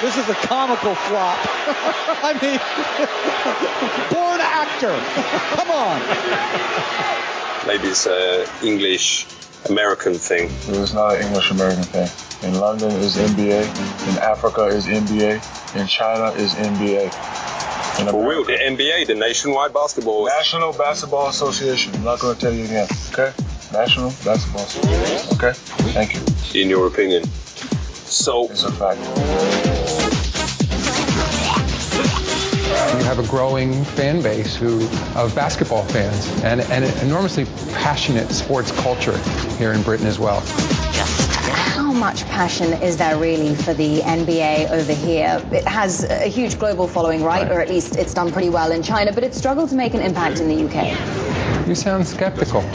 This is a comical flop. I mean, born actor. Come on. Maybe it's a English American thing. It was not an English American thing. In London is NBA. In Africa is NBA. In China is NBA. In For real, America- the NBA, the Nationwide Basketball. National Basketball Association. I'm not going to tell you again. Okay? National Basketball Association. Okay? Thank you. in your opinion. So, It's a fact. You have a growing fan base who of basketball fans and, and an enormously passionate sports culture here in Britain as well. How much passion is there really for the NBA over here? It has a huge global following, right? Or at least it's done pretty well in China, but it's struggled to make an impact in the UK. You sound skeptical.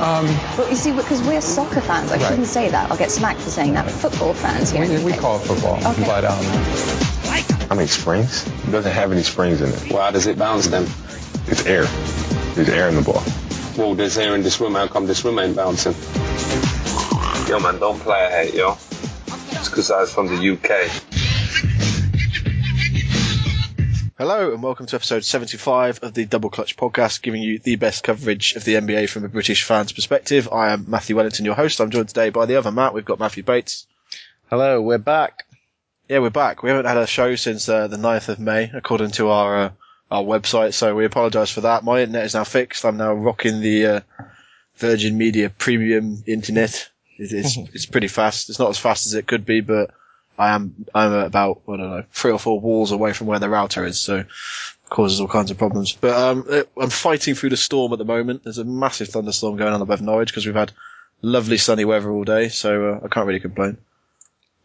Well, you see, because we're soccer fans, I Right. shouldn't say that. I'll get smacked for saying that. But football fans here. in We, the we UK. call it football, Okay. but um, How many springs? It doesn't have any springs in it. why does it bounce then? It's air. There's air in the ball. Well, there's air in this room. How come this room ain't bouncing? Yo, man, don't play a hate, yo. It's because I was from the UK. Hello and welcome to episode 75 of the Double Clutch podcast, giving you the best coverage of the NBA from a British fan's perspective. I am Matthew Wellington, your host. I'm joined today by the other Matt. We've got Matthew Bates. Hello, we're back. Yeah, we're back. We haven't had a show since uh, the 9th of May, according to our uh, our website, so we apologise for that. My internet is now fixed. I'm now rocking the uh, Virgin Media Premium Internet. It, it's it's pretty fast. It's not as fast as it could be, but I am I'm about I don't know three or four walls away from where the router is, so causes all kinds of problems. But um, it- I'm fighting through the storm at the moment. There's a massive thunderstorm going on above Norwich because we've had lovely sunny weather all day, so uh, I can't really complain.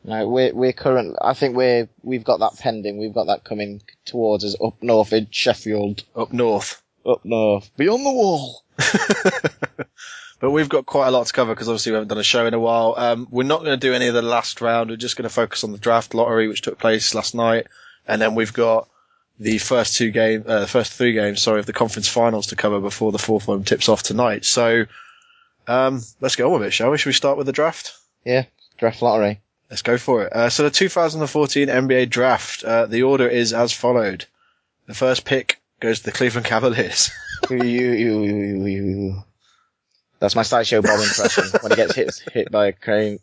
No, we're we're current. I think we're we've got that pending. We've got that coming towards us up north in Sheffield, Up north. up north, beyond the wall. But we've got quite a lot to cover because obviously we haven't done a show in a while. Um, we're not going to do any of the last round. We're just going to focus on the draft lottery, which took place last night, and then we've got the first two game, uh, the first three games, sorry, of the conference finals to cover before the fourth one tips off tonight. So, um, let's get on with it, shall we? Should we start with the draft? Yeah, draft lottery. Let's go for it. Uh, so the 2014 NBA draft, uh, the order is as followed. The first pick goes to the Cleveland Cavaliers. You, you, you, you, you. That's my sideshow Bob impression when he gets hit hit by a crane,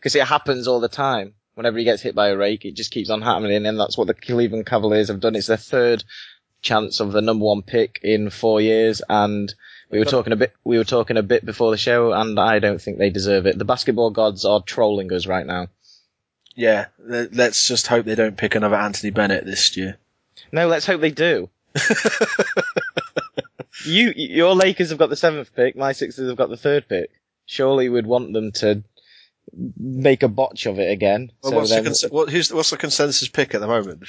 because it happens all the time. Whenever he gets hit by a rake, it just keeps on happening, and that's what the Cleveland Cavaliers have done. It's their third chance of the number one pick in four years, and we were talking a bit. We were talking a bit before the show, and I don't think they deserve it. The basketball gods are trolling us right now. yeah, let- let's just hope they don't pick another Anthony Bennett this year. No, let's hope they do. you, your Lakers have got the seventh pick. My Sixers have got the third pick. Surely we'd want them to make a botch of it again. Well, so what's, the cons- what, what's the consensus pick at the moment?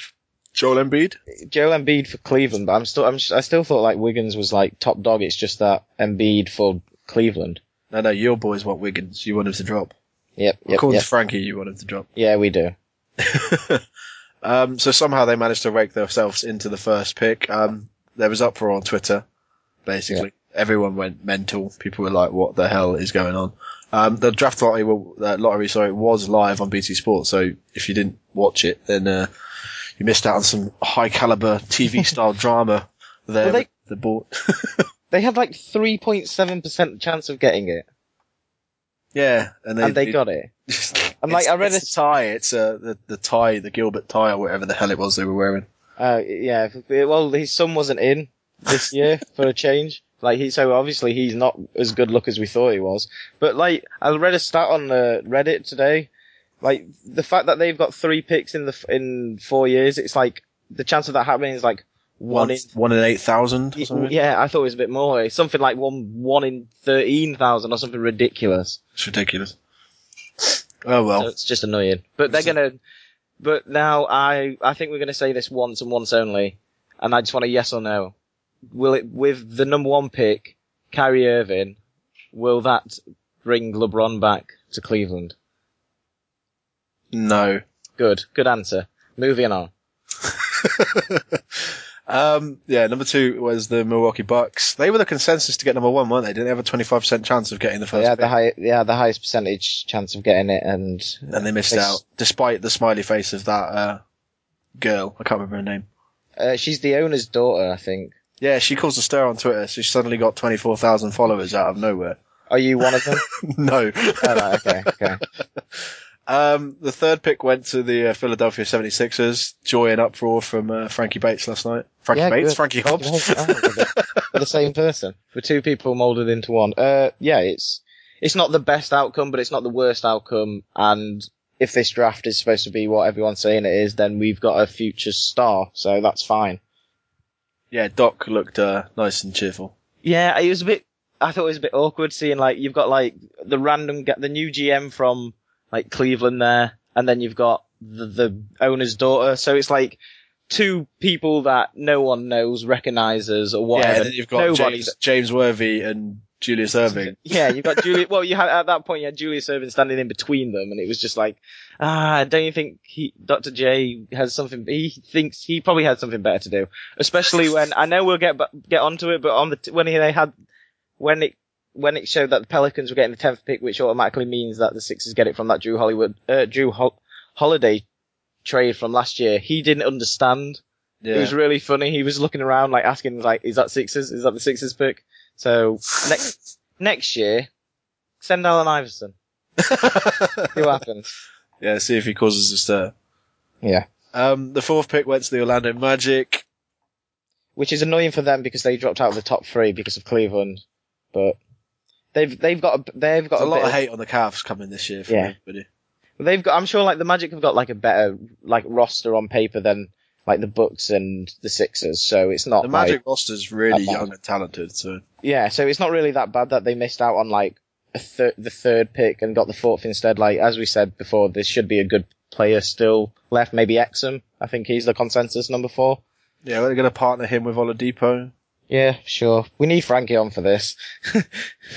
Joel Embiid? Joel Embiid for Cleveland, but I'm still, I'm, I still thought like Wiggins was like top dog. It's just that Embiid for Cleveland. No, no, your boys want Wiggins. You want him to drop. Yep, yep, According yep. to Frankie, you want him to drop. Yeah, we do. Um, so somehow they managed to rake themselves into the first pick. Um, there was uproar on Twitter, basically. Everyone went mental. People were like, what the hell is going on? Um, the draft lottery, uh, lottery, sorry, was live on BT Sport. So if you didn't watch it, then, uh, you missed out on some high caliber TV style drama there. Well, they- the ball. They had like 3.7% chance of getting it, yeah. And they, and they got it. I'm like, I read it's a tie. It's uh, the the tie, the Gilbert tie, or whatever the hell it was they were wearing. Uh, yeah. Well, his son wasn't in this year for a change. Like he, so obviously he's not as good look as we thought he was. But like, I read a stat on uh, Reddit today. Like the fact that they've got three picks in the in four years, it's like the chance of that happening is like one in. one in eight thousand. Yeah, I thought it was a bit more. It's something like one one in thirteen thousand or something ridiculous. It's ridiculous. Oh well. So it's just annoying. But they're gonna. But now I I think we're gonna say this once and once only, and I just want a yes or no. Will it with the number one pick, Kyrie Irving? Will that bring LeBron back to Cleveland? No. Good, good answer. Moving on. Um, yeah, number two was the Milwaukee Bucks. They were the consensus to get number one, weren't they? Didn't they have a 25% chance of getting the first had the high, yeah, the highest percentage chance of getting it, and and they missed they out, despite the smiley face of that, uh, girl. I can't remember her name. Uh, she's the owner's daughter, I think. Yeah, she caused a stir on Twitter, so she suddenly got 24,000 followers out of nowhere. Are you one of them? no. oh, right, okay, okay. Um, the third pick went to the uh, Philadelphia 76ers. Joy and uproar from uh, Frankie Bates last night. Frankie Yeah, Bates? good. Frankie Hobbs? The, same person. We're two people molded into one. Uh, yeah, it's it's not the best outcome, but it's not the worst outcome. And if this draft is supposed to be what everyone's saying it is, then we've got a future star, so that's fine. yeah, Doc looked uh, nice and cheerful. Yeah, it was a bit. I thought it was a bit awkward seeing like you've got like the random the new GM from like Cleveland there, and then you've got the, the owner's daughter. So it's like two people that no one knows, recognizes, or whatever. Yeah, and then you've got James, James Worthy and Julius Erving. Yeah, you've got Julius. Well, you had at that point you had Julius Erving standing in between them, and it was just like, ah, don't you think he, Dr. J has something? He thinks he probably had something better to do, especially when I know we'll get get onto it, but on the when he, they had when it when it showed that the Pelicans were getting the tenth pick, which automatically means that the Sixers get it from that Drew Hollywood uh, Drew Hol- Holiday trade from last year. He didn't understand. Yeah. It was really funny. He was looking around like asking like, is that Sixers? Is that the Sixers pick? So next next year, send Allen Iverson. See what happens. yeah, see if he causes a stir. Yeah. Um, the fourth pick went to the Orlando Magic. Which is annoying for them because they dropped out of the top three because of Cleveland. But they've they've got a, they've got There's a lot of hate on the Cavs coming this year from Yeah. everybody. They've got. I'm sure like the Magic have got like a better like roster on paper than like the Bucks and the Sixers. So it's not The like- Magic roster's really young and talented, so Yeah, so it's not really that bad that they missed out on like a thir- the third pick and got the fourth instead. Like as we said before, there should be a good player still left. Maybe Exum. I think he's the consensus number four. yeah, we're going to partner him with Oladipo. Yeah, sure. We need Frankie on for this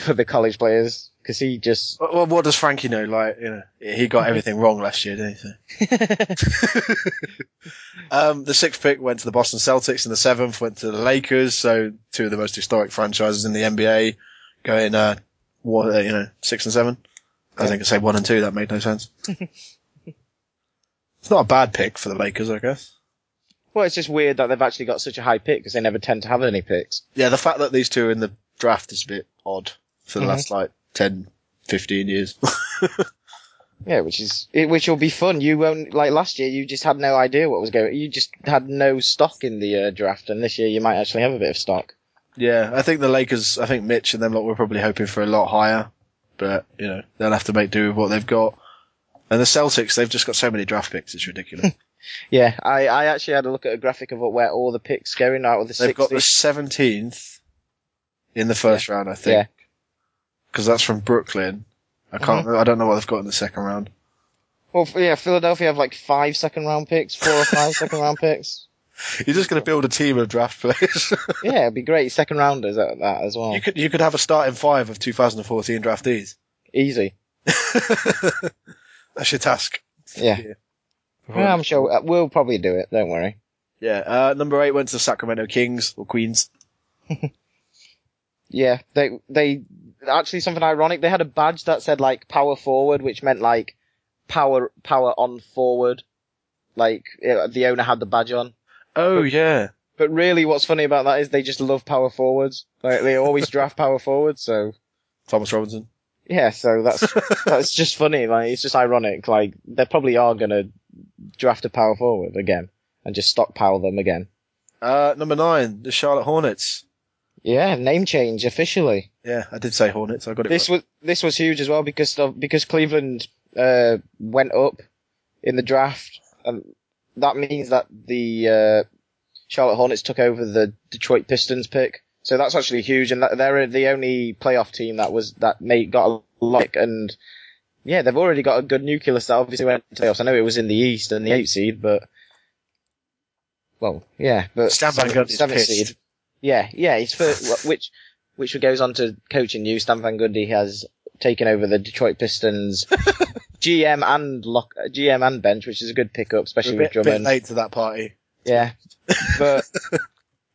for the college players because he just Well, what does Frankie know? Like, you know, he got everything wrong last year, didn't he? um, the sixth pick went to the Boston Celtics, and the seventh went to the Lakers. So two of the most historic franchises in the NBA, going, uh, what, uh, you know, six and seven. I was going to say one and two. That made no sense. it's not a bad pick for the Lakers, I guess. Well, it's just weird that they've actually got such a high pick because they never tend to have any picks. Yeah, the fact that these two are in the draft is a bit odd for the Mhm. last like 10, 15 years. Yeah, which is it, which will be fun. You won't like last year. You just had no idea what was going. You just had no stock in the uh, draft, and this year you might actually have a bit of stock. Yeah, I think the Lakers, I think Mitch and them lot were probably hoping for a lot higher, but you know they'll have to make do with what they've got. And the Celtics, they've just got so many draft picks, it's ridiculous. Yeah, I, I actually had a look at a graphic of where all the picks going out of the they've got the seventeenth in the first round, I think, Yeah. because that's from Brooklyn. I can't, mm-hmm. I don't know what they've got in the second round. Well, yeah, Philadelphia have like five second round picks, four or five second round picks. You're just going to build a team of draft players. Yeah, it'd be great. Second rounders at that as well. you could, you could have a starting five of 2014 draftees. Easy. That's your task. Yeah. Yeah, I'm sure uh, we'll probably do it. Don't worry. Yeah, uh, number eight went to the Sacramento Kings or Queens. Yeah, they they actually something ironic. They had a badge that said like power forward, which meant like power power on forward. Like it, the owner had the badge on. Oh yeah. But really, what's funny about that is they just love power forwards. Like they always draft power forwards. So Thomas Robinson. yeah, so that's that's just funny. Like it's just ironic. Like they probably are gonna draft a power forward again and just stockpile them again. Uh, number nine, the Charlotte Hornets. Yeah, name change officially. Yeah, I did say Hornets. I got it. This right. was this was huge as well because of, because Cleveland uh, went up in the draft, and that means that the uh, Charlotte Hornets took over the Detroit Pistons pick. So that's actually huge, and that, they're the only playoff team that was that made got a lock, and yeah, they've already got a good nucleus that obviously went to playoffs. I know it was in the East and the eight seed, but well, yeah, but Stan Van Gundy's pissed. seed. Yeah, yeah, he's for which which goes on to coaching you. Stan Van Gundy has taken over the Detroit Pistons GM and lock, GM and bench, which is a good pickup, especially a bit, with bit Drummond. late to that party. Yeah, but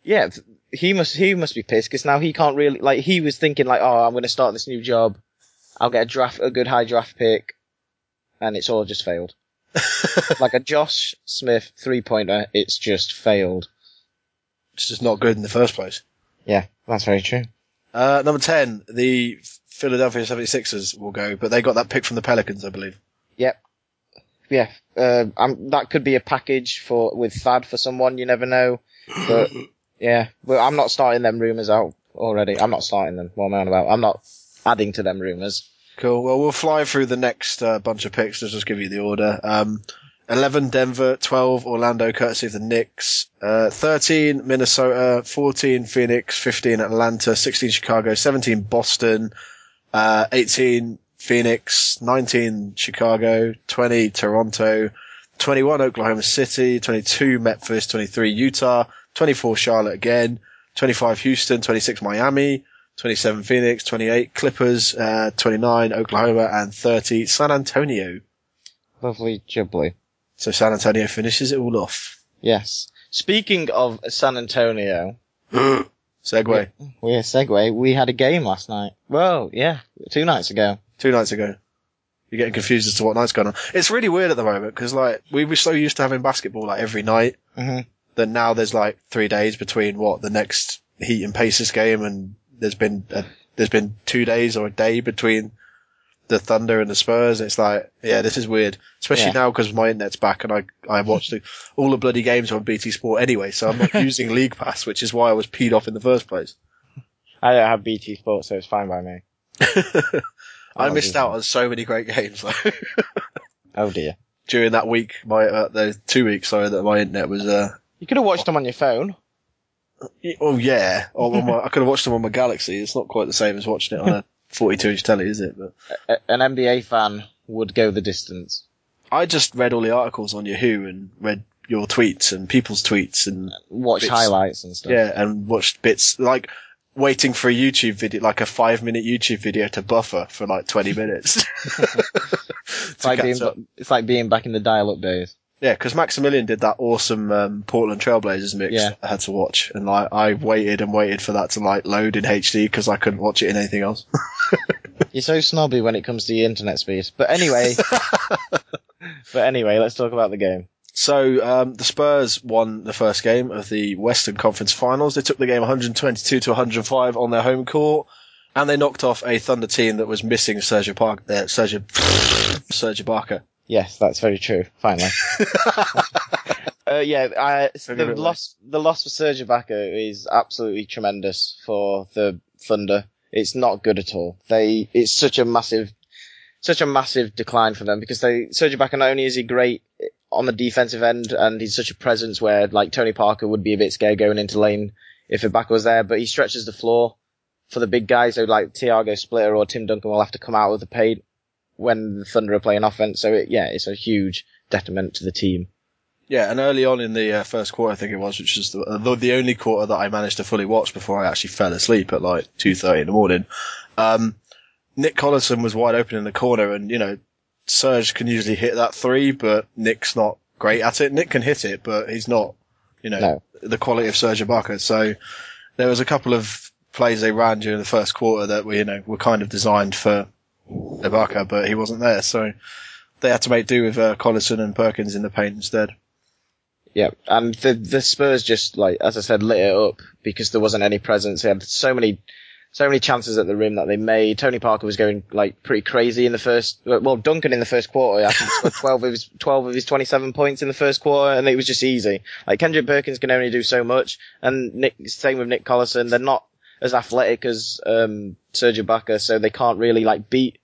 yeah, he must he must be pissed because now he can't really like he was thinking like, oh, I'm going to start this new job, I'll get a draft a good high draft pick, and it's all just failed. like a Josh Smith three pointer, it's just failed. It's just not good in the first place. Yeah, that's very true. Uh, number 10, the Philadelphia 76ers will go, but they got that pick from the Pelicans, I believe. Yep. Yeah, uh, that could be a package for with Thad for someone. You never know, but yeah, well, I'm not starting them rumors out already. I'm not starting them. What am I on about? I'm not adding to them rumors. Cool. Well, we'll fly through the next uh, bunch of picks. Let's just give you the order. Um, 11 Denver, 12 Orlando, courtesy of the Knicks, uh, 13 Minnesota, 14 Phoenix, 15 Atlanta, 16 Chicago, 17 Boston, uh, 18 Phoenix, 19 Chicago, 20 Toronto, 21 Oklahoma City, 22 Memphis, 23 Utah, 24 Charlotte again, 25 Houston, 26 Miami, 27 Phoenix, 28 Clippers, uh, 29 Oklahoma, and 30 San Antonio. Lovely jubbly. So San Antonio finishes it all off. Yes. Speaking of San Antonio, Segway. we're segue. We had a game last night. Well, yeah, two nights ago. Two nights ago. You're getting confused as to what night's going on. It's really weird at the moment because like we were so used to having basketball like every night Mhm. that now there's like three days between what the next Heat and Pacers game and there's been a, there's been two days or a day between the Thunder and the Spurs. It's like yeah, this is weird, especially Yeah. now because my internet's back and I I watched the, all the bloody games on BT Sport anyway, so I'm not using League Pass, which is why I was peed off in the first place. I don't have BT Sport, so it's fine by me. I Oh, missed dear. out on so many great games though. Oh dear. during that week, my uh, those two weeks, sorry, that my internet was. Uh, You could have watched them on your phone. Oh yeah, on my, I could have watched them on my Galaxy. It's not quite the same as watching it on a 42 inch telly, is it? But A- an NBA fan would go the distance. I just read all the articles on Yahoo and read your tweets and people's tweets and watched Bits. highlights and stuff. yeah, and watched bits like waiting for a YouTube video, like a five minute YouTube video to buffer for like 20 minutes. It's like, being, it's like being back in the dial-up days. Yeah, because Maximilian did that awesome um, Portland Trailblazers mix Yeah. I had to watch, and like I waited and waited for that to like load in HD because I couldn't watch it in anything else. You're so snobby when it comes to your internet speed. But anyway, but anyway, let's talk about the game. So um, the Spurs won the first game of the Western Conference Finals. They took the game 122 to 105 on their home court, and they knocked off a Thunder team that was missing Serge Parker. Uh, Serge, Serge Ibaka. Yes, that's very true. Finally. uh, yeah, I, the loss, the loss for Serge Ibaka is absolutely tremendous for the Thunder. It's not good at all. They, it's such a massive, such a massive decline for them because they, Serge Ibaka not only is he great on the defensive end and he's such a presence where like Tony Parker would be a bit scared going into lane if Ibaka was there, but he stretches the floor for the big guys. So like Tiago Splitter or Tim Duncan will have to come out of the paint when the Thunder are playing offense. So it, yeah, it's a huge detriment to the team. Yeah, and early on in the uh, first quarter, I think it was, which was the, the the only quarter that I managed to fully watch before I actually fell asleep at like two thirty in the morning. Um, Nick Collison was wide open in the corner, and you know, Serge can usually hit that three, but Nick's not great at it. Nick can hit it, but he's not, you know, No. the quality of Serge Ibaka. So there was a couple of plays they ran during the first quarter that were, you know, were kind of designed for Ibaka, but he wasn't there, so they had to make do with uh, Collison and Perkins in the paint instead. Yeah, and the the Spurs just like as I said lit it up because there wasn't any presence. They had so many so many chances at the rim that they made. Tony Parker was going like pretty crazy in the first. Well, Duncan in the first quarter, I think scored twelve of his twelve of his twenty seven points in the first quarter, and it was just easy. Like Kendrick Perkins can only do so much, and Nick same with Nick Collison. They're not as athletic as um, Serge Ibaka, so they can't really like beat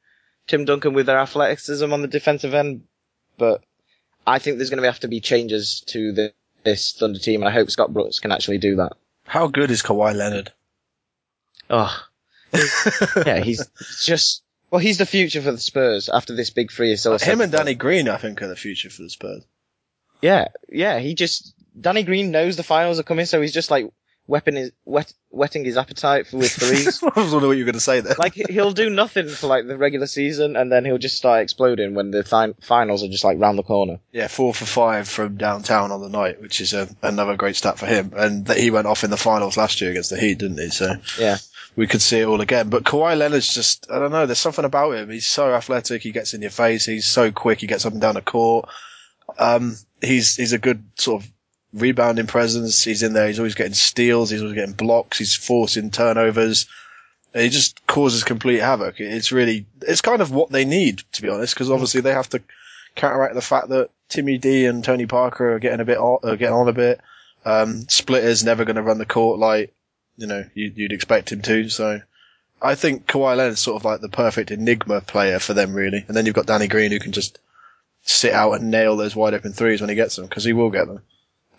Tim Duncan with their athleticism on the defensive end. But I think there's going to have to be changes to the, this Thunder team, and I hope Scott Brooks can actually do that. How good is Kawhi Leonard? Oh, yeah, he's just well, he's the future for the Spurs after this big three is still. Him and Danny Green, I think, are the future for the Spurs. Yeah, yeah, he just Danny Green knows the finals are coming, so he's just like, weapon is wet, wetting his appetite for with threes. I was wondering what you were going to say there. like he- he'll do nothing for like the regular season, and then he'll just start exploding when the fin- finals are just like round the corner. Yeah, four for five from downtown on the night, which is a, another great stat for him. And that he went off in the finals last year against the Heat, didn't he? So Yeah. we could see it all again. But Kawhi Leonard's just, I don't know, there's something about him. He's so athletic, he gets in your face, he's so quick, he gets up and down the court. Um, he's, he's a good sort of rebounding presence. He's in there, he's always getting steals, he's always getting blocks, he's forcing turnovers. He just causes complete havoc. It's really, it's kind of what they need, to be honest, because obviously they have to counteract the fact that Timmy D and Tony Parker are getting a bit, on, uh, getting on a bit. Um, Splitter's never going to run the court like, you know, you, you'd expect him to. So I think Kawhi Leonard's sort of like the perfect enigma player for them, really. And then you've got Danny Green who can just sit out and nail those wide open threes when he gets them, because he will get them.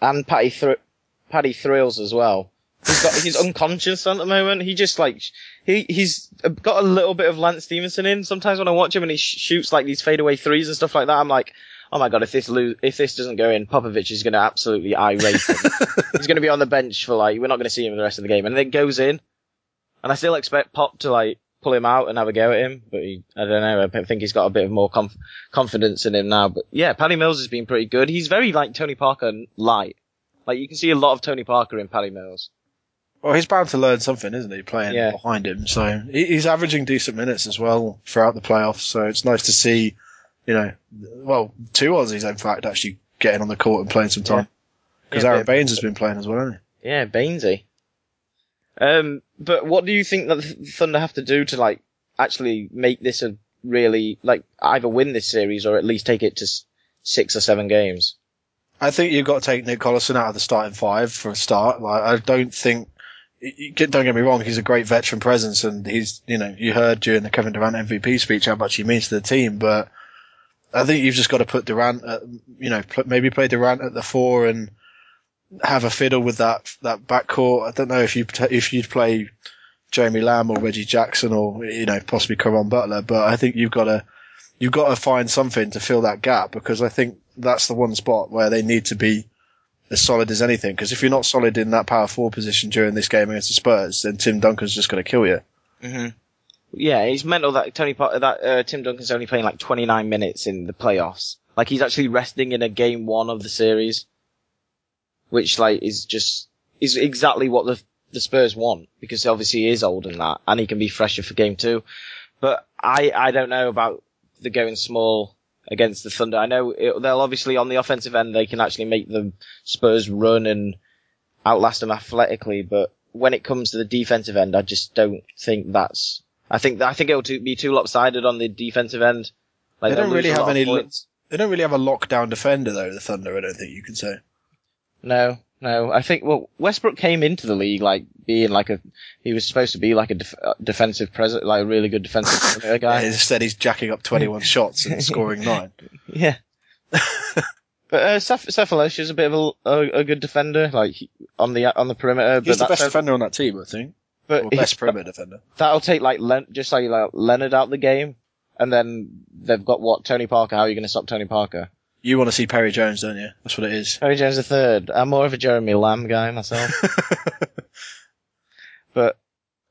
And Patty Thr- Paddy Thrills as well. He's got he's unconscious at the moment. He just like he he's uh, got a little bit of Lance Stephenson in. Sometimes when I watch him and he sh- shoots like these fadeaway threes and stuff like that, I'm like, oh my god, if this lo- if this doesn't go in, Popovich is going to absolutely irate him. he's going to be on the bench for like we're not going to see him the rest of the game, and then it goes in, and I still expect Pop to like pull him out and have a go at him, but he, I don't know. I think he's got a bit of more conf- confidence in him now. But yeah, Patty Mills has been pretty good. He's very like Tony Parker light. Like you can see a lot of Tony Parker in Patty Mills. Well, he's bound to learn something, isn't he, playing Yeah. behind him? So he's averaging decent minutes as well throughout the playoffs. So it's nice to see, you know, well, two Aussies, in fact, actually getting on the court and playing some time. Because Yeah, Aron Baynes has been playing as well, hasn't he? Yeah, Baynesy. Um, but what do you think that the Thunder have to do to like actually make this a really like either win this series or at least take it to six or seven games? I think you've got to take Nick Collison out of the starting five for a start. Like, I don't think, don't get me wrong, he's a great veteran presence and he's, you know, you heard during the Kevin Durant MVP speech how much he means to the team, but I think you've just got to put Durant, at, you know, maybe play Durant at the four and have a fiddle with that, that backcourt. I don't know if you, if you'd play Jeremy Lamb or Reggie Jackson or, you know, possibly Caron Butler, but I think you've got to, you've got to find something to fill that gap because I think that's the one spot where they need to be as solid as anything. Because if you're not solid in that power four position during this game against the Spurs, then Tim Duncan's just going to kill you. Mm-hmm. Yeah, it's mental that Tony Par- that uh, Tim Duncan's only playing like 29 minutes in the playoffs. Like he's actually resting in a game one of the series, which like is just is exactly what the the Spurs want because obviously he is old in that and he can be fresher for game two. But I I don't know about the going small against the Thunder. I know it, they'll obviously on the offensive end they can actually make the Spurs run and outlast them athletically, but when it comes to the defensive end, I just don't think that's. I think I think it'll too, be too lopsided on the defensive end. Like They don't really have any lo-. They don't really have a lockdown defender though. The Thunder, I don't think you can say. No, no. I think well, Westbrook came into the league like being like a. He was supposed to be like a def- uh, defensive present, like a really good defensive guy. Instead, he's jacking up 21 shots and scoring nine. Yeah. but uh, Seth Sefolosha is a bit of a, a, a good defender, like on the on the perimeter. He's but the best defender on that team, I think. But Or he- best perimeter defender. that'll take like Len- just like, like Leonard out the game, and then they've got what Tony Parker. How are you going to stop Tony Parker? You want to see Perry Jones, don't you? That's what it is. Perry Jones the third. I'm more of a Jeremy Lamb guy myself, but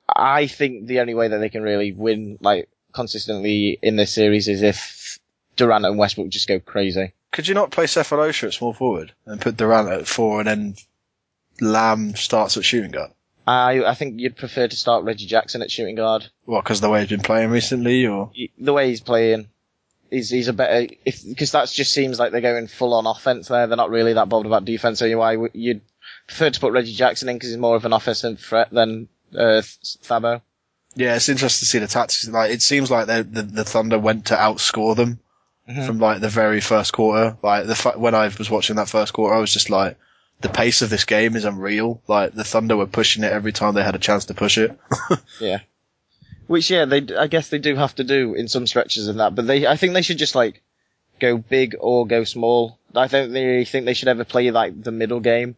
I think the only way that they can really win like consistently in this series is if Durant and Westbrook just go crazy. Could you not play Sefolosha at small forward and put Durant at four and then Lamb starts at shooting guard? I I think you'd prefer to start Reggie Jackson at shooting guard. What, because the way he's been playing recently, or The way he's playing, he's he's a better if because that just seems like they're going full on offense there. They're not really that bothered about defense. So why you'd prefer to put Reggie Jackson in because he's more of an offensive threat than uh, Thabo. yeah, it's interesting to see the tactics. Like it seems like they- the the Thunder went to outscore them from like the very first quarter. Like the when I was watching that first quarter, I was just like, the pace of this game is unreal. Like the Thunder were pushing it every time they had a chance to push it. Yeah. Which yeah, they I guess they do have to do in some stretches of that, but they I think they should just like go big or go small. I don't really think they should ever play like the middle game.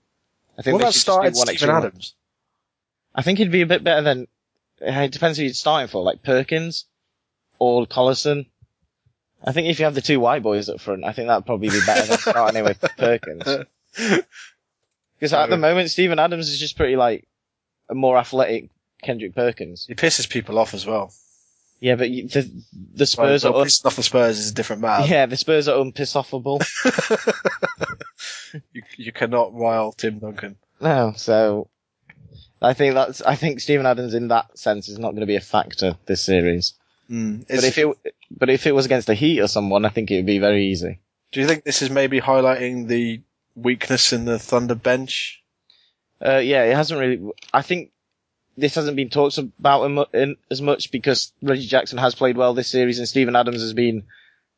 I think What they about should started just do one Steven extra. Adams? I think he'd be a bit better than. uh, It depends who you're starting for, like Perkins or Collison. I think if you have the two white boys up front, I think that'd probably be better than starting in with Perkins. Because at the moment, Steven Adams is just pretty like a more athletic Kendrick Perkins. He pisses people off as well. Yeah, but you, the the Spurs well, are pissing off the Spurs is a different matter. yeah the Spurs are unpissoffable. you, you cannot rile Tim Duncan. no, so I think that's I think Steven Adams in that sense is not going to be a factor this series. Mm. But if it but if it was against the Heat or someone, I think it would be very easy. do you think this is maybe highlighting the weakness in the Thunder bench? Uh, yeah, it hasn't really. I think this hasn't been talked about in, in, as much because Reggie Jackson has played well this series, and Steven Adams has been.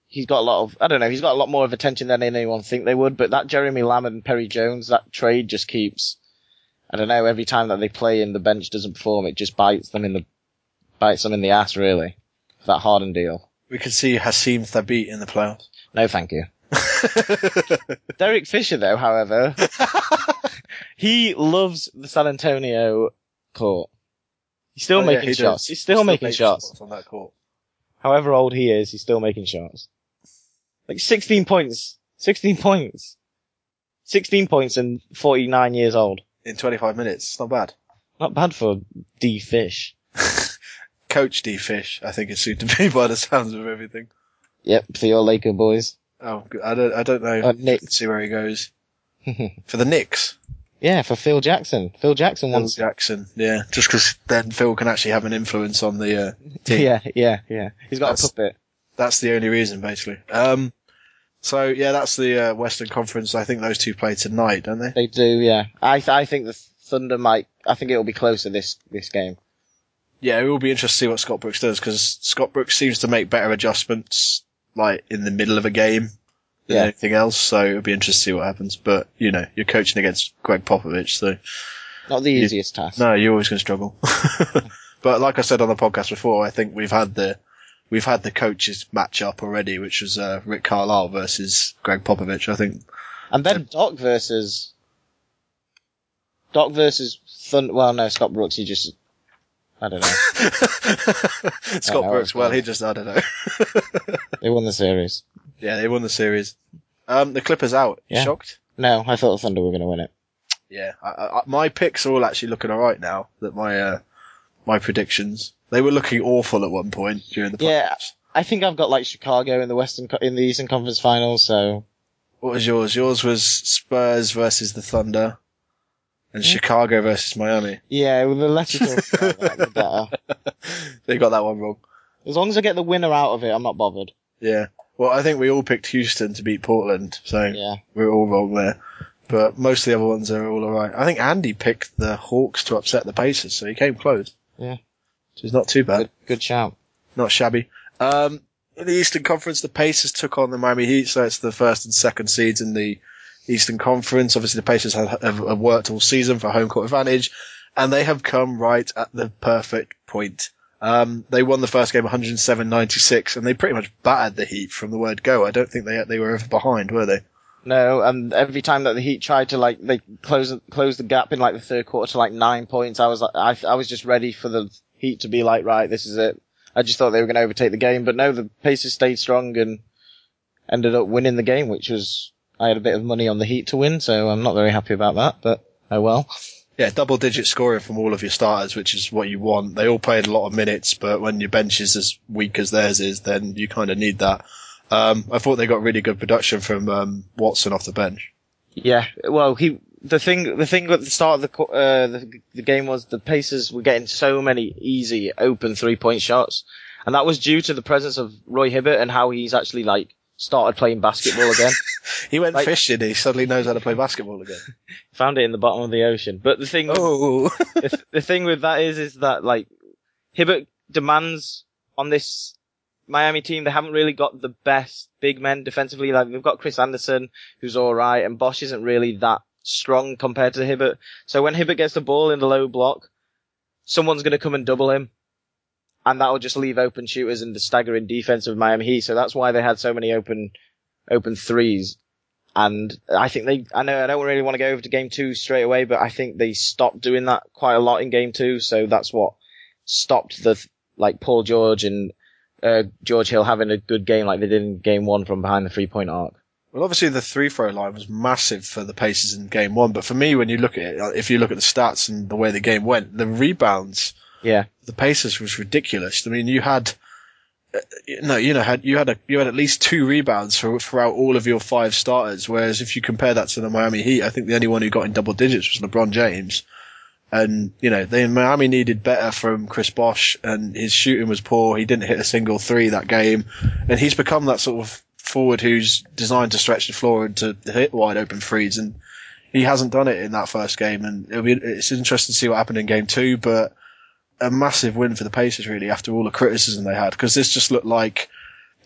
He's got a lot of. I don't know. He's got a lot more of attention than anyone think they would. But that Jeremy Lamb and Perry Jones, that trade just keeps. I don't know. Every time that they play and the bench doesn't perform, it just bites them in the bites them in the ass. Really, that Harden deal. We could see Hasheem Thabeet in the playoffs. No, thank you. Derek Fisher, though, however, he loves the San Antonio court. He's still Oh, yeah, making he does. shots. He's still, making makes shots. on that court. However old he is, he's still making shots. Like 16 points. 16 points. 16 points and 49 years old. in 25 minutes. It's not bad. Not bad for D Fish. Coach D Fish, I think it's soon to be by the sounds of everything. Yep, for your Laker boys. Oh, good. I don't, I don't know. Uh, Knicks. See where he goes. For the Knicks. Yeah, for Phil Jackson. Phil Jackson Phil wants. Jackson. Yeah, just because then Phil can actually have an influence on the uh, team. Yeah, yeah, yeah. He's got That's- a puppet. That's the only reason, basically. Um, so yeah, that's the uh, Western Conference. I think those two play tonight, don't they? They do, yeah. I th- I think the Thunder might. I think it'll be closer this this game. Yeah, it will be interesting to see what Scott Brooks does because Scott Brooks seems to make better adjustments like in the middle of a game than Yeah. anything else. So it'll be interesting to see what happens. But you know, you're coaching against Gregg Popovich, so Not the You- easiest task. no, you're always going to struggle. but like I said on the podcast before, I think we've had the we've had the coaches match up already, which was uh, Rick Carlisle versus Gregg Popovich. I think And then Doc versus Doc versus Thunder. Well, no, Scott Brooks. He just. I don't know. Scott know, Brooks. Well, he just I don't know. they won the series. yeah, they won the series. Um, the Clippers out. Yeah. Shocked? No, I thought the Thunder were going to win it. Yeah, I, I, my picks are all actually looking alright now. That my uh, my predictions they were looking awful at one point during the playoffs. Yeah. I think I've got like Chicago in the Western in the Eastern Conference Finals. So What was yours? Yours was Spurs versus the Thunder, and Chicago versus Miami. yeah, with the less you talk about that, the better. They got that one wrong. As long as I get the winner out of it, I'm not bothered. Yeah. Well, I think we all picked Houston to beat Portland, so Yeah. we're all wrong there. But most of the other ones are all alright. I think Andy picked the Hawks to upset the Pacers, so he came close. Yeah. Which is not too bad. Good, good shout. Not shabby. Um, in the Eastern Conference, the Pacers took on the Miami Heat, so it's the first and second seeds in the Eastern Conference. Obviously, the Pacers have, have, worked all season for home court advantage, and they have come right at the perfect point. Um, they won the first game 107-96, and they pretty much battered the Heat from the word go. I don't think they they were ever behind, were they? No, and every time that the Heat tried to like they close close the gap in like the third quarter to like nine points, I was like, I I was just ready for the Heat to be like, right, this is it. I just thought they were going to overtake the game, but no, the Pacers stayed strong and ended up winning the game, which was I had a bit of money on the Heat to win, so I'm not very happy about that, but oh well. Yeah, double digit scoring from all of your starters, which is what you want. They all played a lot of minutes, but when your bench is as weak as theirs is, then you kind of need that. Um, I thought they got really good production from um, Watson off the bench. Yeah, well, he the thing the thing at the start of the uh, the, the game was the Pacers were getting so many easy open three point shots, and that was due to the presence of Roy Hibbert and how he's actually like started playing basketball again. He went Like- fishing. He suddenly knows how to play basketball again. Found it in the bottom of the ocean. But the thing, with- Oh, the, the thing with that is, is that like Hibbert demands on this Miami team. They haven't really got the best big men defensively. Like they've got Chris Andersen, who's all right, and Bosh isn't really that strong compared to Hibbert. So when Hibbert gets the ball in the low block, someone's going to come and double him. And that will just leave open shooters and the staggering defense of Miami Heat. So that's why they had so many open, open threes. And I think they, I know I don't really want to go over to game two straight away, but I think they stopped doing that quite a lot in game two. So that's what stopped the, like Paul George and, uh, George Hill having a good game like they did in game one from behind the three point arc. Well, obviously the three throw line was massive for the Pacers in game one, but for me, when you look at it, if you look at the stats and the way the game went, the rebounds, Yeah. the Pacers was ridiculous. I mean, you had, uh, no, you know, had you had a you had at least two rebounds for, throughout all of your five starters. Whereas if you compare that to the Miami Heat, I think the only one who got in double digits was LeBron James. And you know, they Miami needed better from Chris Bosh, and his shooting was poor. He didn't hit a single three that game, and he's become that sort of forward who's designed to stretch the floor and to hit wide open threes, and he hasn't done it in that first game. And it'll be it's interesting to see what happened in game two, but a massive win for the Pacers really after all the criticism they had because this just looked like.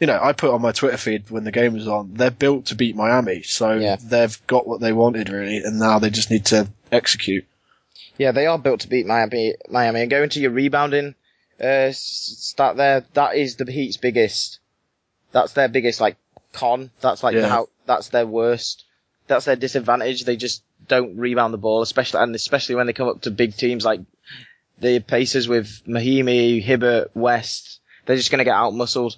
You know, I put on my Twitter feed when the game was on. They're built to beat Miami, so Yeah. they've got what they wanted really, and now they just need to execute. Yeah, they are built to beat Miami. Miami and going to your rebounding uh, stat there. That is the Heat's biggest. That's their biggest like con. That's like Yeah. how that's their worst. That's their disadvantage. They just don't rebound the ball, especially and especially when they come up to big teams like the Pacers with Mahinmi, Hibbert, West. They're just going to get out muscled.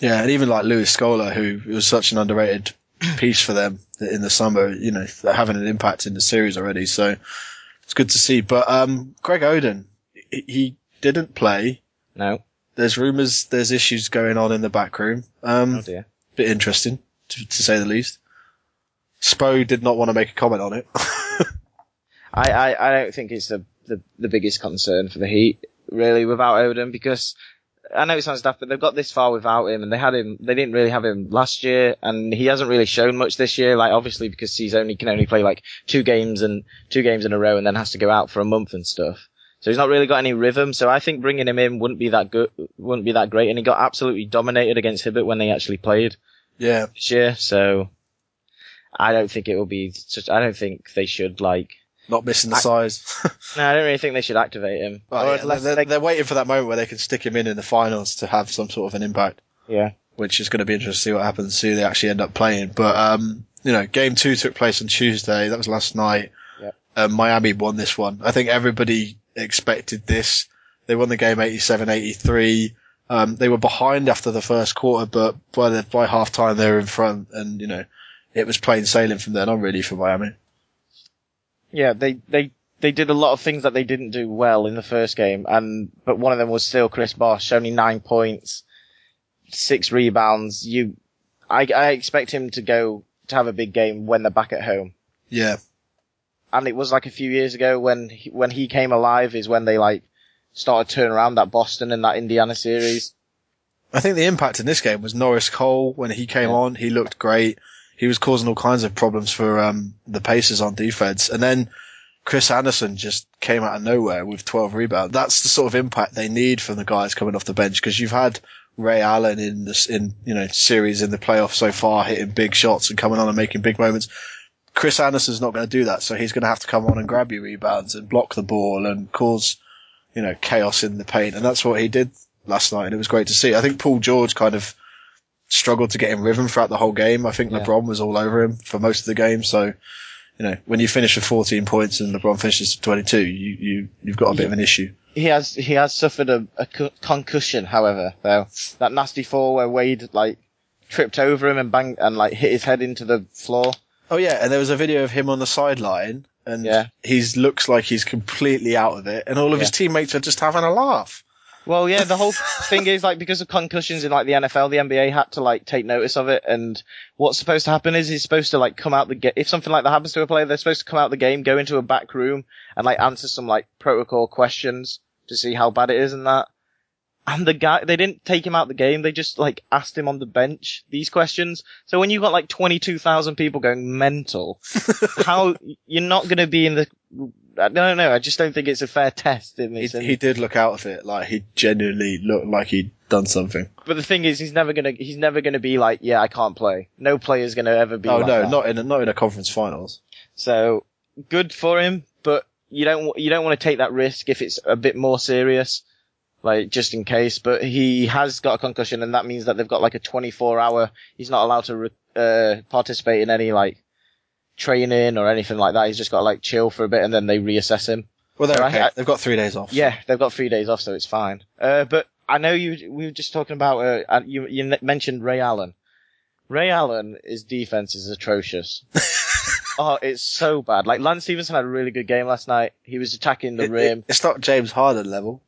Yeah, and even like Luis Scola, who was such an underrated piece for them in the summer, you know, they're having an impact in the series already. So it's good to see. But um, Greg Oden, he- didn't play. No. There's rumours, there's issues going on in the back room. Um, Oh dear. bit interesting, to, to say the least. Spo did not want to make a comment on it. I, I, I don't think it's the, the, the biggest concern for the Heat, really, without Oden, because I know it sounds daft, but they've got this far without him, and they had him, they didn't really have him last year, and he hasn't really shown much this year, like, obviously, because he's only, can only play like two games and, two games in a row, and then has to go out for a month and stuff. So he's not really got any rhythm, so I think bringing him in wouldn't be that good, wouldn't be that great, and he got absolutely dominated against Hibbert when they actually played yeah. this year, so I don't think it will be such, I don't think they should, like, Not missing the I- size. no, I don't really think they should activate him. Well, Or yeah, unless they're, they- they're waiting for that moment where they can stick him in in the finals to have some sort of an impact. yeah. which is going to be interesting to see what happens, see who they actually end up playing. But, um, you know, game two took place on Tuesday. That was last night. Yep. Um, Miami won this one. I think everybody expected this. They won the game 87-83. Um, they were behind after the first quarter, but by the, by half time they were in front and, you know, it was plain sailing from then on really for Miami. Yeah, they, they, they did a lot of things that they didn't do well in the first game, and, but one of them was still Chris Bosh, only nine points, six rebounds. You, I, I expect him to go, to have a big game when they're back at home. Yeah. And it was like a few years ago when, he, when he came alive is when they like, started turning around that Boston and that Indiana series. I think the impact in this game was Norris Cole when he came Yeah. on. He looked great. He was causing all kinds of problems for um, the Pacers on defense, and then Chris Andersen just came out of nowhere with 12 rebounds. That's the sort of impact they need from the guys coming off the bench because you've had Ray Allen in this in you know series in the playoffs so far hitting big shots and coming on and making big moments. Chris Andersen's not going to do that, so he's going to have to come on and grab your rebounds and block the ball and cause you know chaos in the paint, and that's what he did last night, and it was great to see. I think Paul George kind of struggled to get in rhythm throughout the whole game. I think Yeah. LeBron was all over him for most of the game. So, you know, when you finish with 14 points and LeBron finishes with 22, you, you, you've got a bit of an issue. He has he has suffered a, a co- concussion, however, though that nasty fall where Wade like tripped over him and banged and like hit his head into the floor. Oh yeah, and there was a video of him on the sideline and Yeah. he's looks like he's completely out of it and all of his teammates are just having a laugh. Well, yeah, the whole thing is like because of concussions in like the NFL, the NBA had to like take notice of it. And what's supposed to happen is he's supposed to like come out the game. If something like that happens to a player, they're supposed to come out the game, go into a back room, and like answer some like protocol questions to see how bad it is and that. And the guy, they didn't take him out the game. They just like asked him on the bench these questions. So when you've got like 22,000 people going mental, how you're not going to be in the, I don't know. I just don't think it's a fair test in He, he did look out of it. Like he genuinely looked like he'd done something. But the thing is, he's never gonna, he's never gonna be like, yeah, I can't play. No player's gonna ever be oh like no, that. not in a, not in a conference finals. So, good for him, but you don't, you don't want to take that risk if it's a bit more serious. Like, just in case, but he has got a concussion and that means that they've got like a 24 hour, he's not allowed to, re- uh, participate in any like, training or anything like that. He's just got to like chill for a bit and then they reassess him. Well, they're Right, okay. I- They've got three days off. Yeah, they've got three days off, so it's fine. Uh, but I know you, we were just talking about, uh, you, you mentioned Ray Allen. Ray Allen, his defense is atrocious. oh, it's so bad. Like Lance Stephenson had a really good game last night. He was attacking the It- rim. it- it's not James Harden level.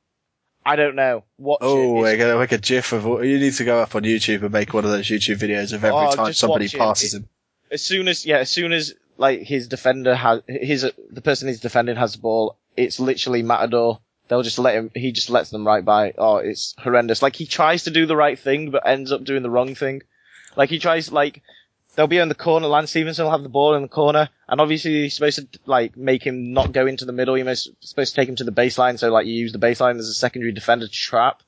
I don't know. Watch Oh, it. we're gonna make a GIF of. You need to go up on YouTube and make one of those YouTube videos of every Oh, time somebody passes It- him. As soon as yeah, as soon as like his defender has his the person he's defending has the ball, it's literally Matador. They'll just let him. He just lets them right by. Oh, it's horrendous. Like he tries to do the right thing, but ends up doing the wrong thing. Like he tries like they'll be in the corner. Lance Stephenson will have the ball in the corner, and obviously you're supposed to like make him not go into the middle. You're supposed to take him to the baseline, so like you use the baseline as a secondary defender to trap.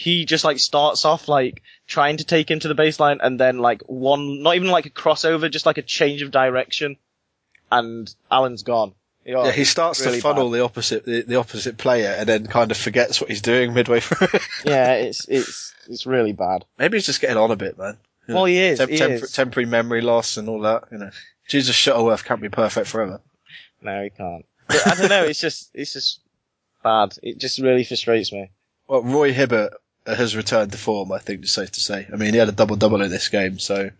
He just like starts off like trying to take him to the baseline, and then like one, not even like a crossover, just like a change of direction, and Allen's gone. Oh, yeah, he starts really to funnel bad. the opposite the, the opposite player, and then kind of forgets what he's doing midway through. Yeah, it's it's it's really bad. Maybe he's just getting on a bit, man. You Well, he is, Tem- he tempor- is. Temporary memory loss and all that. You know, Jesus Shuttleworth can't be perfect forever. No, he can't. But I don't know. It's just it's just bad. It just really frustrates me. Well, Roy Hibbert has returned to form. I think it's safe to say. I mean, he had a double double in this game, so.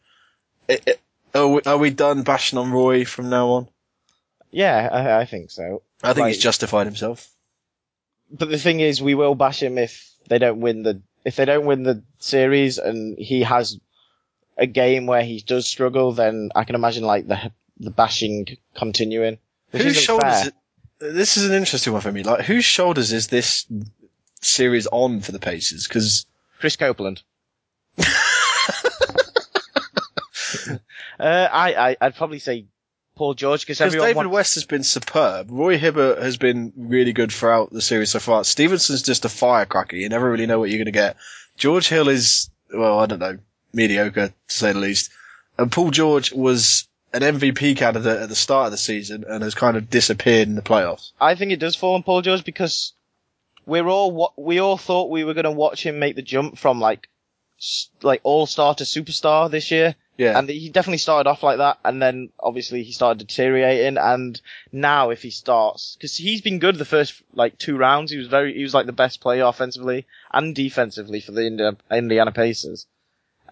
It, it, are, we, are we done bashing on Roy from now on? Yeah, I, I think so. I think Like- he's justified himself. But the thing is, we will bash him if they don't win the if they don't win the series, and he has a game where he does struggle. Then I can imagine like the the bashing continuing. Whose shoulders? fair. This is an interesting one for me. Like, whose shoulders is this series on for the Pacers? Because Chris Copeland. uh, I, I I'd probably say Paul George because everyone David wants- West has been superb. Roy Hibbert has been really good throughout the series so far. Stephenson's just a firecracker. You never really know what you're going to get. George Hill is, well, I don't know, mediocre to say the least. And Paul George was an MVP candidate at the start of the season and has kind of disappeared in the playoffs. I think it does fall on Paul George because we're all we all thought we were going to watch him make the jump from like like all star to superstar this year. Yeah. And he definitely started off like that, and then obviously he started deteriorating. And now, if he starts, because he's been good the first like two rounds, he was very, he was like the best player offensively and defensively for the Indiana, Indiana Pacers.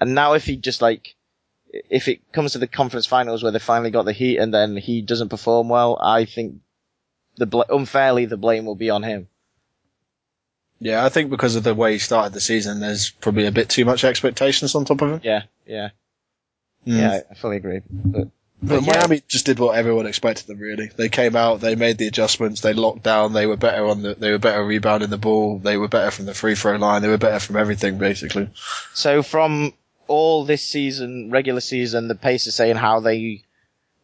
And now, if he just like, if it comes to the conference finals where they finally got the Heat, and then he doesn't perform well, I think the bl- unfairly the blame will be on him. Yeah, I think because of the way he started the season, there's probably a bit too much expectations on top of him. Yeah, yeah, Mm. yeah. I fully agree. But, But but yeah. Miami just did what everyone expected them. Really, they came out, they made the adjustments, they locked down, they were better on the, they were better rebounding the ball, they were better from the free throw line, they were better from everything basically. So from all this season, regular season, the Pacers saying how they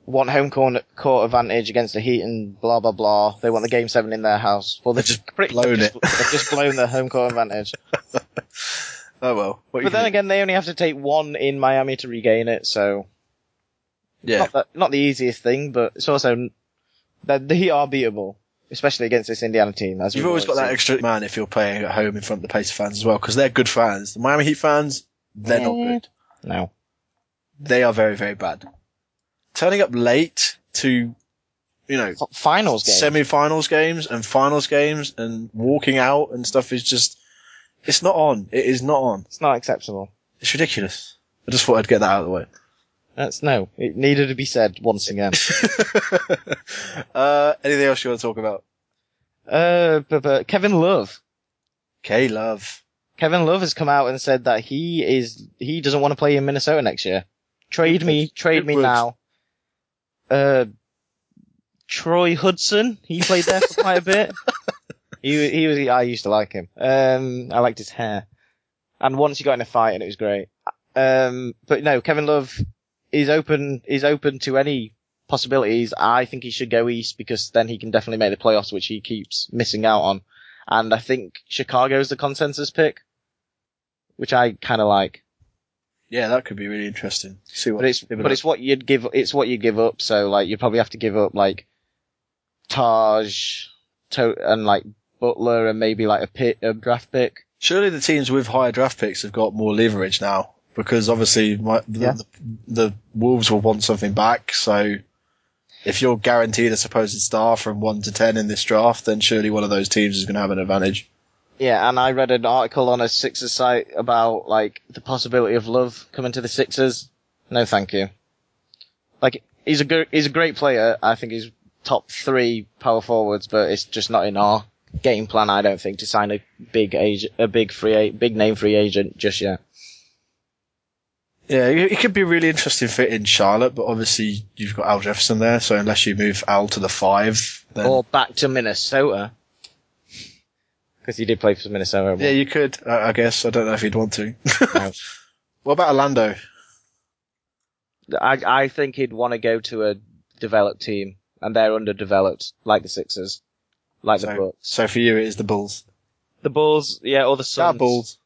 want home court, court advantage against the Heat and blah blah blah. They want the game seven in their house. Well, they've just pretty, blown they've it. Just, they've just blown the home court advantage. Oh well. But then do? again, they only have to take one in Miami to regain it. So yeah, not, the, not the easiest thing, but it's also the, the Heat are beatable, especially against this Indiana team. As you've always got that seen. extra man if you're playing at home in front of the Pacer fans as well, because they're good fans. The Miami Heat fans, they're not good. No. They are very very bad. Turning up late to, you know, Finals game. semi-finals games and finals games and walking out and stuff is just, it's not on. It is not on. it's not acceptable. It's ridiculous. I just thought I'd get that out of the way. That's no. It needed to be said once again. uh, anything else you want to talk about? uh, but, but Kevin Love. K Love. Kevin Love has come out and said that he is he doesn't want to play in Minnesota next year. Trade me, trade me would? now. Uh, Troy Hudson, he played there for quite a bit. He he was I used to like him. Um, I liked his hair, and once he got in a fight and it was great. Um, but no, Kevin Love is open is open to any possibilities. I think he should go east because then he can definitely make the playoffs, which he keeps missing out on. And I think Chicago is the consensus pick, which I kind of like. Yeah, that could be really interesting. See what But it's but it's what you'd give it's what you give up. So like you'd probably have to give up like Taj, to, and like Butler and maybe like a pit a draft pick. surely the teams with higher draft picks have got more leverage now because obviously my, the, Yeah. the, the Wolves will want something back. So if you're guaranteed a supposed star from one to ten in this draft, then surely one of those teams is going to have an advantage. Yeah, and I read an article on a Sixers site about like the possibility of Love coming to the Sixers, No, thank you. Like he's a good, he's a great player. I think he's top three power forwards, but it's just not in our game plan. I don't think to sign a big agent, a big free, big name free agent just yet. Yeah, it it could be a really interesting fit in Charlotte, but obviously you've got Al Jefferson there, so unless you move Al to the five, then Or back to Minnesota. Because he did play for Minnesota. yeah, you could. I I guess I don't know if you'd want to. No. what about Orlando? I, I think he'd want to go to a developed team, and they're underdeveloped, like the Sixers, like the So, Bucks. so for you, it is the Bulls. The Bulls, yeah, or the Ah, Suns. Bulls.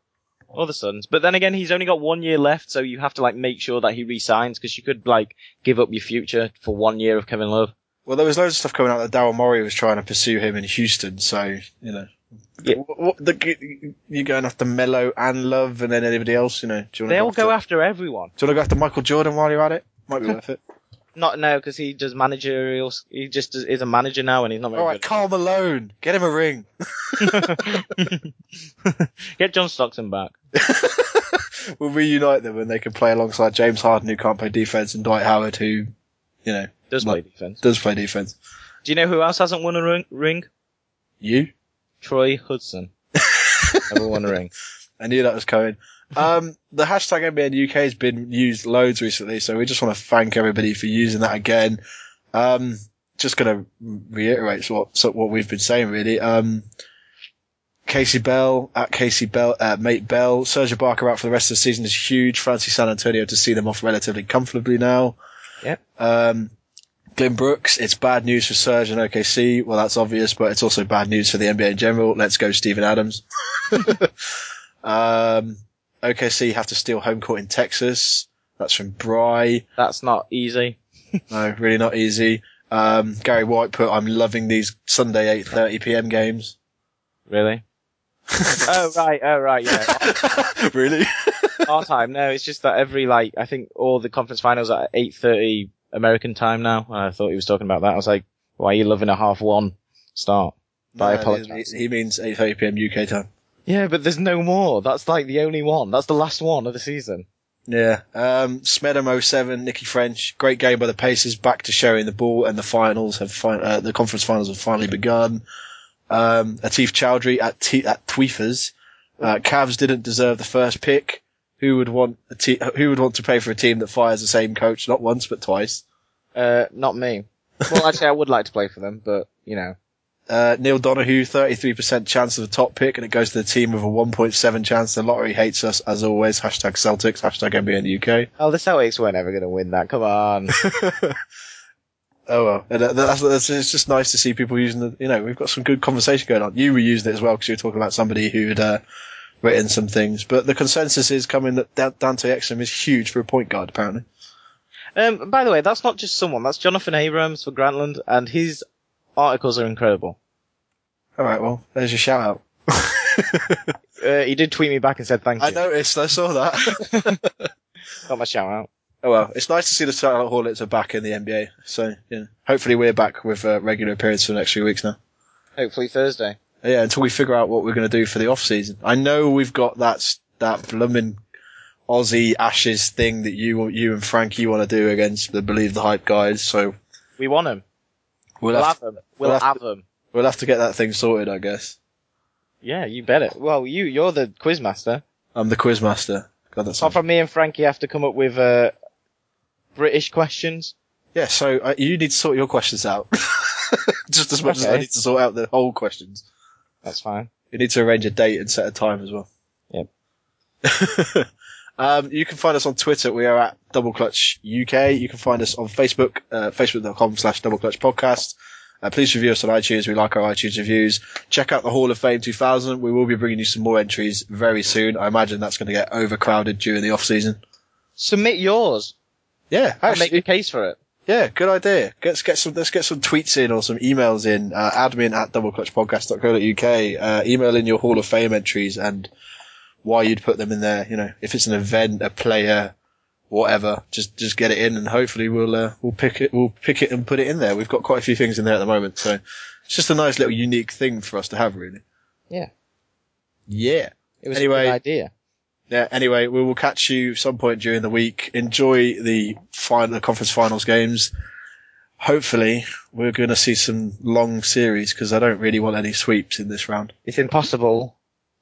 Or the Suns. But then again, he's only got one year left, so you have to like make sure that he resigns, because you could like give up your future for one year of Kevin Love. Well, there was loads of stuff coming out that Daryl Morey was trying to pursue him in Houston, so you know. Yeah. What, what, the, you're going after Melo and Love, and then anybody else, you know? Do you want They all to go after, everyone. Do you want to go after Michael Jordan while you're at it? Might be worth it. Not now, because he does managerial, he just does, is a manager now, and he's not very All right. Karl Malone, get him a ring. Get John Stockton back. we'll reunite them, and they can play alongside James Harden, who can't play defense, and Dwight Howard, who, you know, Does play defense. does play defense. Do you know who else hasn't won a ring? You? Troy Hudson. Never won a ring. I knew that was coming. Um, the hashtag NBA UK has been used loads recently, so we just want to thank everybody for using that again. Um, just going to reiterate what so what we've been saying really. Um, Casey Bell at Casey Bell uh, Mate Bell, Serge Ibaka out for the rest of the season is huge. Fancy San Antonio to see them off relatively comfortably now. Yep. Um, Glenn Brooks, it's bad news for Serge and OKC. Well, that's obvious, but it's also bad news for the NBA in general. Let's go, Steven Adams. um, OKC have to steal home court in Texas. That's from Bry. That's not easy. No, really not easy. Um, Gary White put, I'm loving these Sunday 8.30 PM games. Really? oh right, oh right, yeah. really? Our time. No, it's just that every like I think all the conference finals are at eight thirty American time now. And I thought he was talking about that. I was like, why are you loving a half one start? But I No, apologize. he, means 8.30 PM UK time. Yeah, but there's no more. That's like the only one. That's the last one of the season. Yeah. Um, Smedham 07, Nicky French, great game by the Pacers, back to sharing the ball, and the finals have fin- uh, the conference finals have finally begun. Um, Atif Chowdhury at T- at Tweefers, uh, Cavs didn't deserve the first pick. Who would want a te- who would want to pay for a team that fires the same coach not once but twice? Uh, not me. Well, actually, I would like to play for them, but you know, Uh, Neil Donahue, 33% chance of the top pick, and it goes to the team with a 1.7 chance. The lottery hates us, as always. Hashtag Celtics, hashtag NBA in the UK. oh, the Celtics were never going to win that. Come on. Oh well, and that- that's, that's, it's just nice to see people using the. You know, we've got some good conversation going on. You were using it as well because you were talking about somebody who'd uh, written some things. But the consensus is coming that Da- Dante Exum is huge for a point guard. Apparently, Um, by the way, that's not just someone. That's Jonathan Abrams for Grantland, and his articles are incredible. all right. Well, there's your shout out. Uh, he did tweet me back and said thank you. I noticed. I saw that. Got my shout out. oh well, it's nice to see the Charlotte Hornets are back in the NBA. So yeah, hopefully we're back with uh, regular appearance for the next few weeks now. Hopefully Thursday. Yeah, until we figure out what we're going to do for the off season. I know we've got that s- that blooming Aussie Ashes thing that you you and Frankie want to do against the Believe the Hype guys. So We want him. we'll, We'll have, have them. We'll, we'll have have them. we'll have to get that thing sorted, I guess. Yeah, you bet it. Well, you, you're the quiz master. I'm the quiz master. God, that's Apart from me and Frankie have to come up with, uh, British questions. yeah. So uh, you need to sort your questions out, just as much as I need to sort out the whole questions. That's fine. You need to arrange a date and set a time as well. Yep. um, you can find us on Twitter. We are at Double Clutch UK. You can find us on Facebook, uh, facebook.com slash Double Clutch Podcast. Uh, please review us on iTunes. We like our iTunes reviews. Check out the Hall of Fame 2000. We will be bringing you some more entries very soon. I imagine that's going to get overcrowded during the off season. Submit yours. Yeah, And make actually, a case for it. Yeah, good idea. Let's get some, let's get some tweets in or some emails in, uh, admin at doubleclutchpodcast.co.uk, uh, email in your Hall of Fame entries and why you'd put them in there. You know, if it's an event, a player, whatever, just, just get it in and hopefully we'll, uh, we'll pick it, we'll pick it and put it in there. We've got quite a few things in there at the moment. So it's just a nice little unique thing for us to have really. Yeah. Yeah. It was Anyway. a good idea. Yeah. Anyway, we will catch you some point during the week. Enjoy the final the conference finals games. Hopefully, we're going to see some long series because I don't really want any sweeps in this round. It's impossible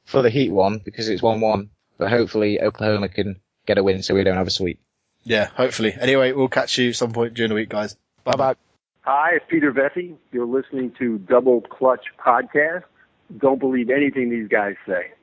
for the Heat one because it's 1-1, but hopefully Oklahoma can get a win so we don't have a sweep. Yeah, hopefully. Anyway, we'll catch you some point during the week, guys. Bye bye. Hi, it's Peter Vesey. You're listening to Double Clutch Podcast. Don't believe anything these guys say.